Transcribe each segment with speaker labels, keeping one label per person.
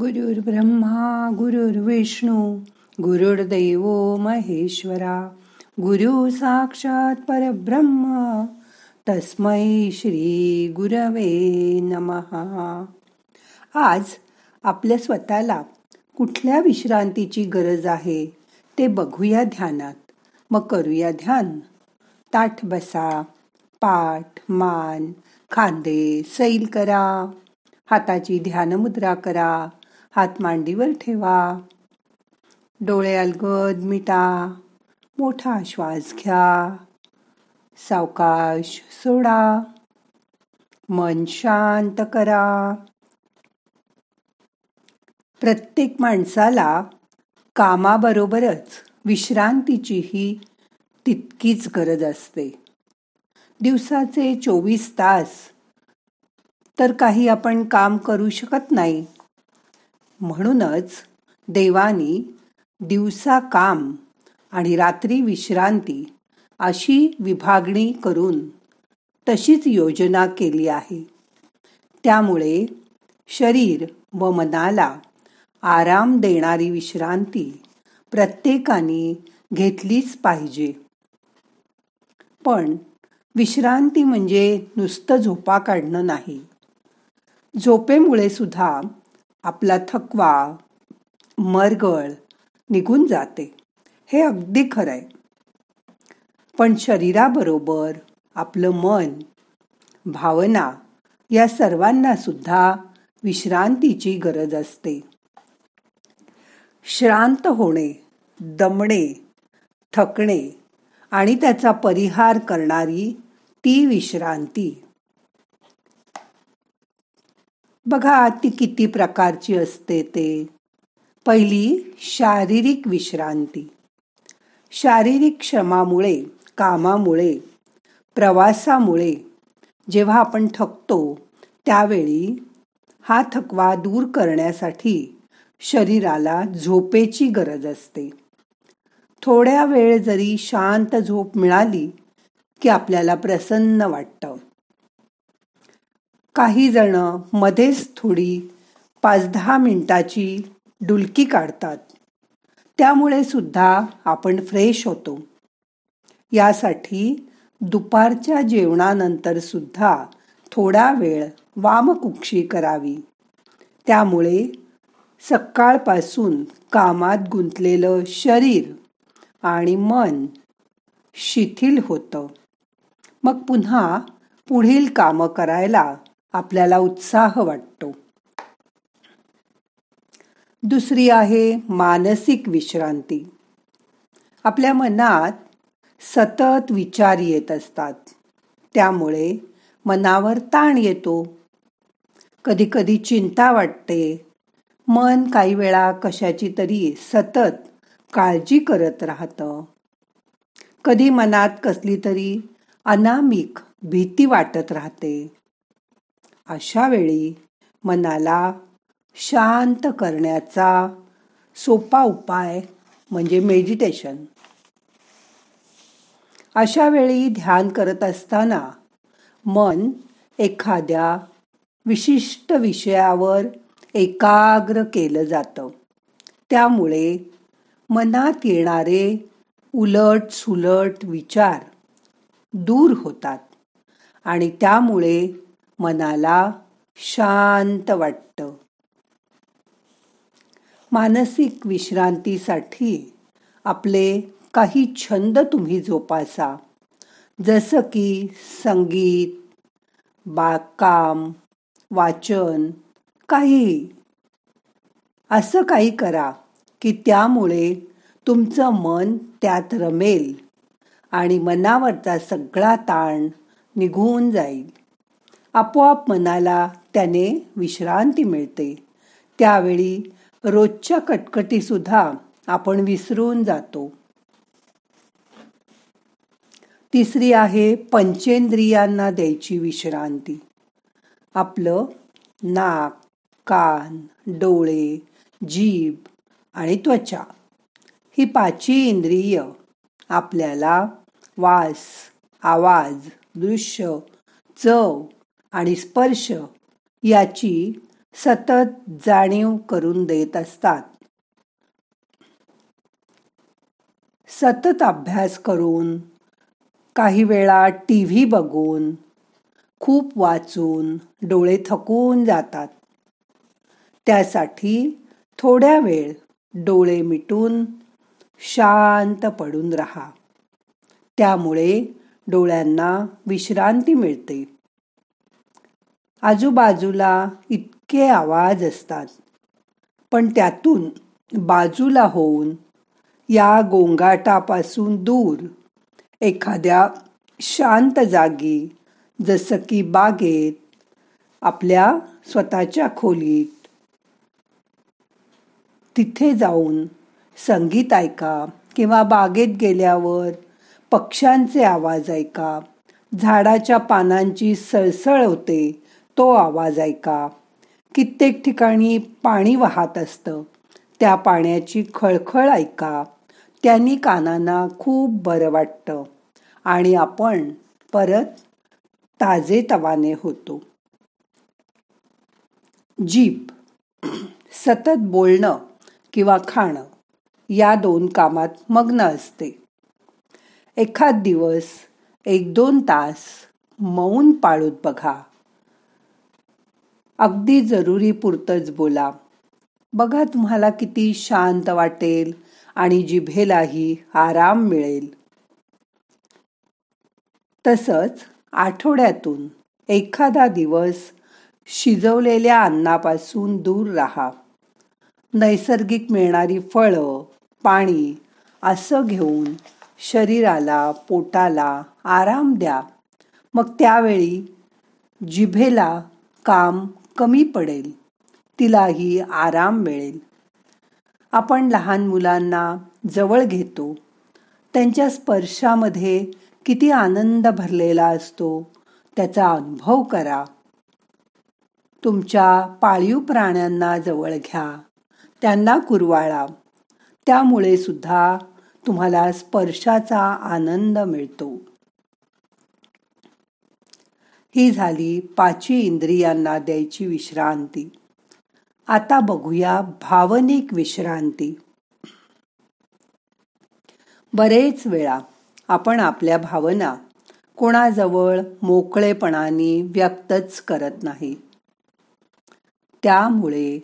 Speaker 1: गुरुर्ब्रह्मा गुरुर्विष्णू गुरुर्दैव महेश्वरा गुरु साक्षात परब्रह्म तस्मै श्री गुरवे नमहा आज आपल्या स्वतःला कुठल्या विश्रांतीची गरज आहे ते बघूया ध्यानात. मग करूया ध्यान. ताठ बसा पाठ मान खांदे सैल करा. हाताची ध्यानमुद्रा करा. हात मांडीवर ठेवा. डोळे अलगद मिटा. मोठा श्वास घ्या. सावकाश सोडा. मन शांत करा. प्रत्येक माणसाला कामाबरोबरच विश्रांतीचीही तितकीच गरज असते. दिवसाचे चोवीस तास तर काही आपण काम करू शकत नाही. म्हणूनच देवानी दिवसा काम आणि रात्री विश्रांती अशी विभागणी करून तशीच योजना केली आहे. त्यामुळे शरीर व मनाला आराम देणारी विश्रांती प्रत्येकाने घेतलीच पाहिजे. पण विश्रांती म्हणजे नुसतं झोपा काढणं नाही. झोपेमुळे सुद्धा आपला थकवा मरगळ निघून जाते. हे अगदी खरं आहे. पण शरीराबरोबर आपलं मन भावना या सर्वांना सुद्धा विश्रांतीची गरज असते. श्रांत होणे दमणे थकणे आणि त्याचा परिहार करणारी ती विश्रांती. बघा ती किती प्रकारची असते ते. पहिली शारीरिक विश्रांती. शारीरिक श्रमामुळे कामामुळे प्रवासामुळे जेव्हा आपण थकतो त्यावेळी हा थकवा दूर करण्यासाठी शरीराला झोपेची गरज असते. थोड्या वेळ जरी शांत झोप मिळाली की आपल्याला प्रसन्न वाटतं. काही जण मध्येच थोडी पाच दहा मिनिटाची डुलकी काढतात. त्यामुळे सुद्धा आपण फ्रेश होतो. यासाठी दुपारच्या जेवणानंतर सुद्धा थोडा वेळ वामकुक्षी करावी. त्यामुळे सकाळपासून कामात गुंतलेलं शरीर आणि मन शिथिल होतं. मग पुन्हा पुढील कामं करायला आपल्याला उत्साह वाटतो. दुसरी आहे मानसिक विश्रांती. आपल्या मनात सतत विचार येत असतात. त्यामुळे मनावर ताण येतो. कधी कधी चिंता वाटते. मन काही वेळा कशाची तरी सतत काळजी करत राहतं. कधी मनात कसली तरी अनामिक भीती वाटत राहते. अशा वेळी मनाला शांत करण्याचा सोपा उपाय म्हणजे मेडिटेशन अशा वेळी ध्यान करत असताना मन एखाद्या विशिष्ट विषयावर एकाग्र केलं जातं. त्यामुळे मनात येणारे उलट सुलट विचार दूर होतात आणि त्यामुळे मनाला शांत वाटतं. मानसिक विश्रांतीसाठी आपले काही छंद तुम्ही जोपासा. जसं की संगीत बागकाम वाचन काही. असं काही करा की त्यामुळे तुमचं मन त्यात रमेल आणि मनावरचा सगळा ताण निघून जाईल. आपोआप मनाला त्याने विश्रांती मिळते. त्यावेळी रोजच्या कटकटीसुद्धा आपण विसरून जातो. तिसरी आहे पंचेंद्रियांना द्यायची विश्रांती. आपलं नाक कान डोळे जीभ आणि त्वचा ही पाची इंद्रिय आपल्याला वास आवाज दृश्य चव आणि स्पर्श याची सतत जाणीव करून देत असतात. सतत अभ्यास करून काही वेळा टी व्ही बघून खूप वाचून डोळे थकून जातात. त्यासाठी थोड्या वेळ डोळे मिटून शांत पडून राहा. त्यामुळे डोळ्यांना विश्रांती मिळते. आजूबाजूला इतके आवाज असतात. पण त्यातून बाजूला होऊन या गोंगाटापासून दूर एखाद्या शांत जागी जसं की बागेत आपल्या स्वतःच्या खोलीत. तिथे जाऊन संगीत ऐका किंवा बागेत गेल्यावर पक्ष्यांचे आवाज ऐका. झाडाच्या पानांची सळसळ होते तो आवाज ऐका. कित्येक ठिकाणी पाणी वाहत असतं. त्या पाण्याची खळखळ ऐका. त्यांनी कानांना खूप बरं वाटतं. आणि आपण परत ताजे तवाने होतो. जीभ सतत बोलणं किंवा खाणं या दोन कामात मग्न असते. एखाद दिवस एक दोन तास मौन पाळूत बघा. अगदी जरुरी पुरतंच बोला. बघा तुम्हाला किती शांत वाटेल आणि जिभेलाही आराम मिळेल. तसंच आठवड्यातून एखादा दिवस शिजवलेल्या अन्नापासून दूर राहा. नैसर्गिक मिळणारी फळं पाणी असं घेऊन शरीराला पोटाला आराम द्या. मग त्यावेळी जिभेला काम कमी पडेल. तिलाही आराम मिळेल. आपण लहान मुलांना जवळ घेतो. त्यांच्या स्पर्शामध्ये किती आनंद भरलेला असतो त्याचा अनुभव करा. तुमच्या पाळीव प्राण्यांना जवळ घ्या. त्यांना कुरवाळा. त्यामुळे सुद्धा तुम्हाला स्पर्शाचा आनंद मिळतो. ही झाली पाची इंद्रियांना द्यायची विश्रांती. आता बघूया भावनिक विश्रांती. बरेच वेळा आपण आपल्या भावना कोणाजवळ मोकळेपणाने व्यक्तच करत नाही. त्यामुळे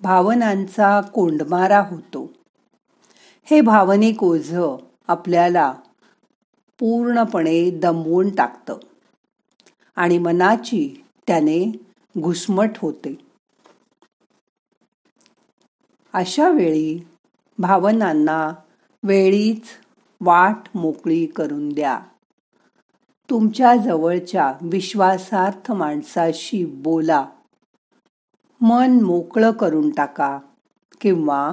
Speaker 1: भावनांचा कोंडमारा होतो. हे भावनिक ओझ आपल्याला पूर्णपणे दमवून टाकतं. आणि मनाची त्याने घुसमट होते. अशा वेळी भावनांना वेळीच वाट मोकळी करून द्या. तुमच्या जवळच्या विश्वासार्थ माणसाशी बोला. मन मोकळं करून टाका. किंवा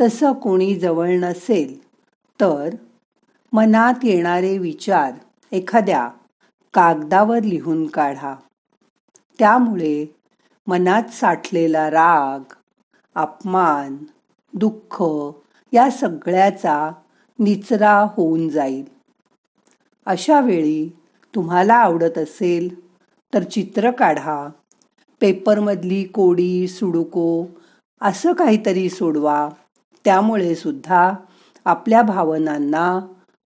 Speaker 1: तसं कोणी जवळ नसेल तर मनात येणारे विचार एखाद्या कागदावर लिहून काढा. त्यामुळे मनात साठलेला राग अपमान दुःख या सगळ्याचा निचरा होऊन जाईल. अशा वेळी तुम्हाला आवडत असेल तर चित्र काढा पेपरमधली कोडी सुडुको असं काहीतरी सोडवा. त्यामुळे सुद्धा आपल्या भावनांना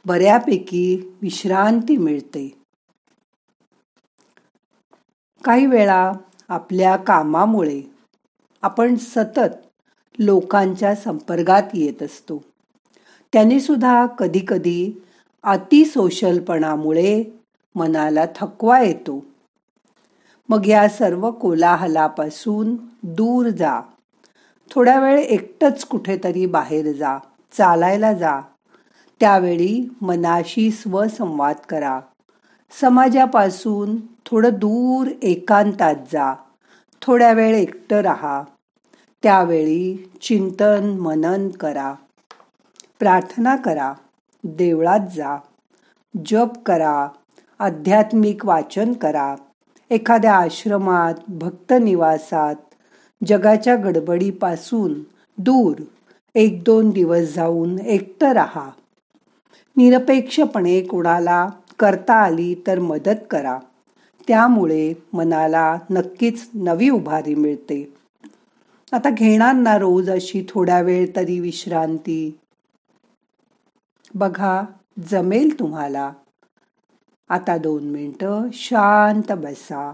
Speaker 1: बऱ्यापैकी विश्रांती मिळते. काही वेळा आपल्या कामामुळे आपण सतत लोकांच्या संपर्कात येत असतो. त्याने सुद्धा कधीकधी अतिसोशलपणामुळे मनाला थकवा येतो. मग या सर्व कोलाहलापासून दूर जा. थोड्या वेळ एकटंच कुठेतरी बाहेर जा चालायला जा. त्यावेळी मनाशी स्वसंवाद करा. समाजापासून थोडं दूर एकांतात जा. थोड्या वेळ एकटं राहा. त्यावेळी चिंतन मनन करा. प्रार्थना करा. देवळात जा. जप करा. आध्यात्मिक वाचन करा. एखाद्या आश्रमात भक्त निवासात जगाच्या गडबडीपासून दूर एक दोन दिवस जाऊन एकटं राहा. निरपेक्षपणे कोणाला करता आली तर मदत करा. त्यामुळे मनाला नक्कीच नवी उभारी मिळते. आता घेणार ना रोज अशी थोड्या वेळ तरी विश्रांती. बघा जमेल तुम्हाला. आता दोन मिनटं शांत बसा.